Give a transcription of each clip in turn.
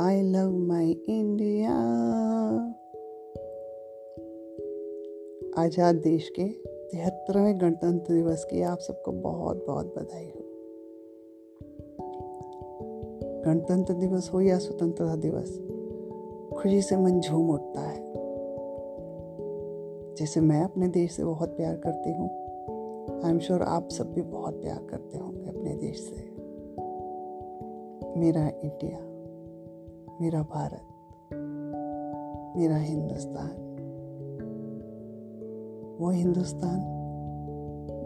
Love my India आज़ाद देश के तिहत्तरवें गणतंत्र दिवस की आप सबको बहुत बहुत बधाई हो। गणतंत्र दिवस हो या स्वतंत्रता दिवस, खुशी से मन झूम उठता है। जैसे मैं अपने देश से बहुत प्यार करती हूँ, आई एम श्योर आप सब भी बहुत प्यार करते होंगे अपने देश से। मेरा इंडिया। मेरा भारत, मेरा हिंदुस्तान। वो हिंदुस्तान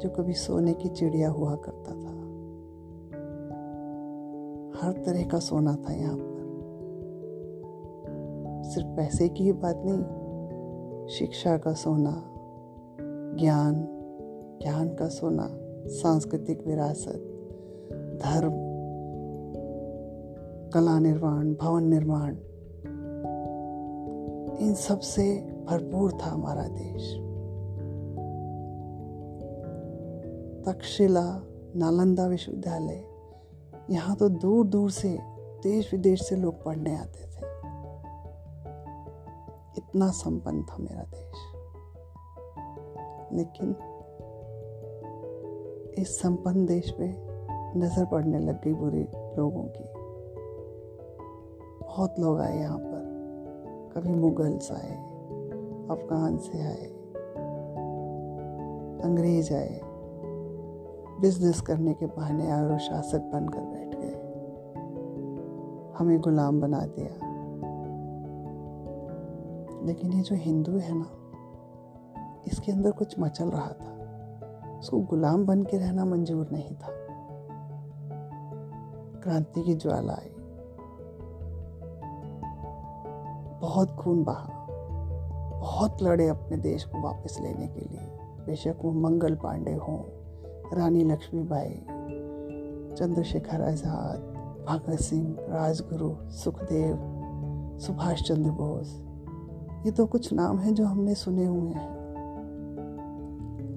जो कभी सोने की चिड़िया हुआ करता था। हर तरह का सोना था यहाँ पर। सिर्फ़ पैसे की ही बात नहीं, शिक्षा का सोना, ज्ञान ज्ञान का सोना, सांस्कृतिक विरासत, धर्म कला निर्माण भवन निर्माण इन सबसे भरपूर था हमारा देश। तक्षशिला, नालंदा विश्वविद्यालय, यहाँ तो दूर दूर से देश विदेश से लोग पढ़ने आते थे। इतना संपन्न था मेरा देश। लेकिन इस संपन्न देश पे नज़र पड़ने लग गई बुरे लोगों की। बहुत लोग आए यहाँ पर। कभी मुगल्स आए, अफगान से आए, अंग्रेज़ आए। बिज़नेस करने के बहाने आए और शासक बनकर बैठ गए। हमें गुलाम बना दिया। लेकिन ये जो हिंदू है ना, इसके अंदर कुछ मचल रहा था। उसको गुलाम बन के रहना मंजूर नहीं था। क्रांति की ज्वाला आई। बहुत खून बहा। बहुत लड़े अपने देश को वापस लेने के लिए। बेशक वो मंगल पांडे हों, रानी लक्ष्मीबाई, चंद्रशेखर आज़ाद, भगत सिंह, राजगुरु, सुखदेव, सुभाष चंद्र बोस, ये तो कुछ नाम हैं जो हमने सुने हुए हैं।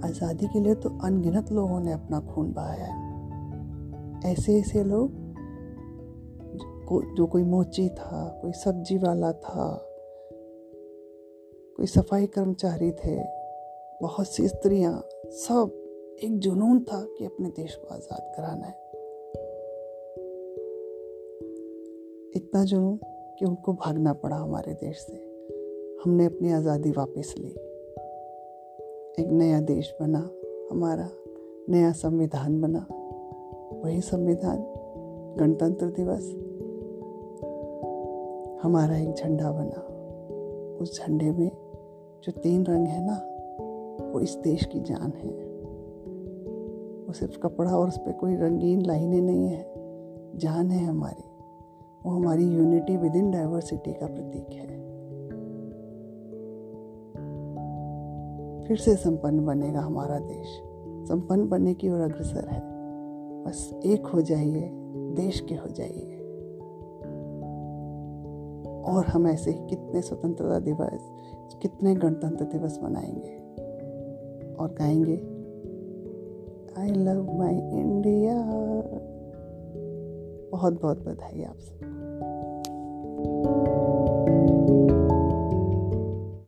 आज़ादी के लिए तो अनगिनत लोगों ने अपना खून बहाया है। ऐसे ऐसे लोग जो कोई मोची था, कोई सब्ज़ी वाला था, कोई सफ़ाई कर्मचारी थे, बहुत सी स्त्रियाँ, सब एक जुनून था कि अपने देश को आज़ाद कराना है। इतना जुनून कि उनको भागना पड़ा हमारे देश से। हमने अपनी आज़ादी वापस ली। एक नया देश बना, हमारा नया संविधान बना। वही संविधान, गणतंत्र दिवस। हमारा एक झंडा बना। उस झंडे में जो तीन रंग है ना, वो इस देश की जान है। वो सिर्फ़ कपड़ा और उस पर कोई रंगीन लाइनें नहीं है। जान है हमारी। वो हमारी यूनिटी विद इन डाइवर्सिटी का प्रतीक है। फिर से संपन्न बनेगा हमारा देश। संपन्न बनने की ओर अग्रसर है। बस एक हो जाइए, देश के हो जाइए। और हम ऐसे ही कितने स्वतंत्रता दिवस, कितने गणतंत्र दिवस मनाएँगे? और गाएँगे आई लव माई इंडिया बहुत बहुत बधाई आप सबको।